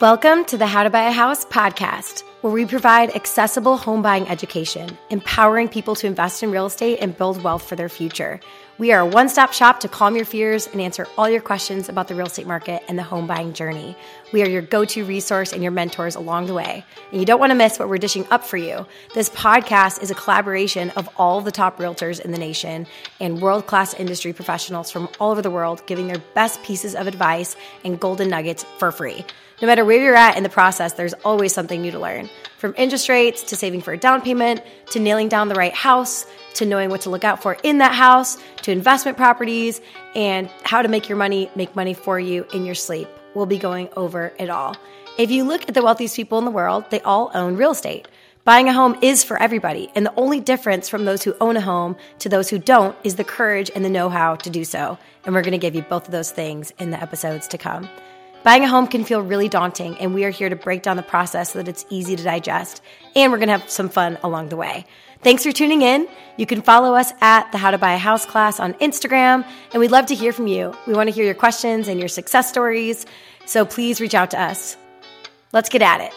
Welcome to the How to Buy a House podcast, where we provide accessible home buying education, empowering people to invest in real estate and build wealth for their future. We are a one stop shop to calm your fears and answer all your questions about the real estate market and the home buying journey. We are your go to resource and your mentors along the way. And you don't want to miss what we're dishing up for you. This podcast is a collaboration of all the top realtors in the nation and world class industry professionals from all over the world giving their best pieces of advice and golden nuggets for free. No matter where you're at in the process, there's always something new to learn. From interest rates to saving for a down payment to nailing down the right house to knowing what to look out for in that house to investment properties and how to make your money make money for you in your sleep. We'll be going over it all. If you look at the wealthiest people in the world, they all own real estate. Buying a home is for everybody, and the only difference from those who own a home to those who don't is the courage and the know how to do so. And we're gonna give you both of those things in the episodes to come. Buying a home can feel really daunting, and we are here to break down the process so that it's easy to digest, and we're gonna have some fun along the way. Thanks for tuning in. You can follow us at the How to Buy a House class on Instagram, and we'd love to hear from you. We wanna hear your questions and your success stories, so please reach out to us. Let's get at it.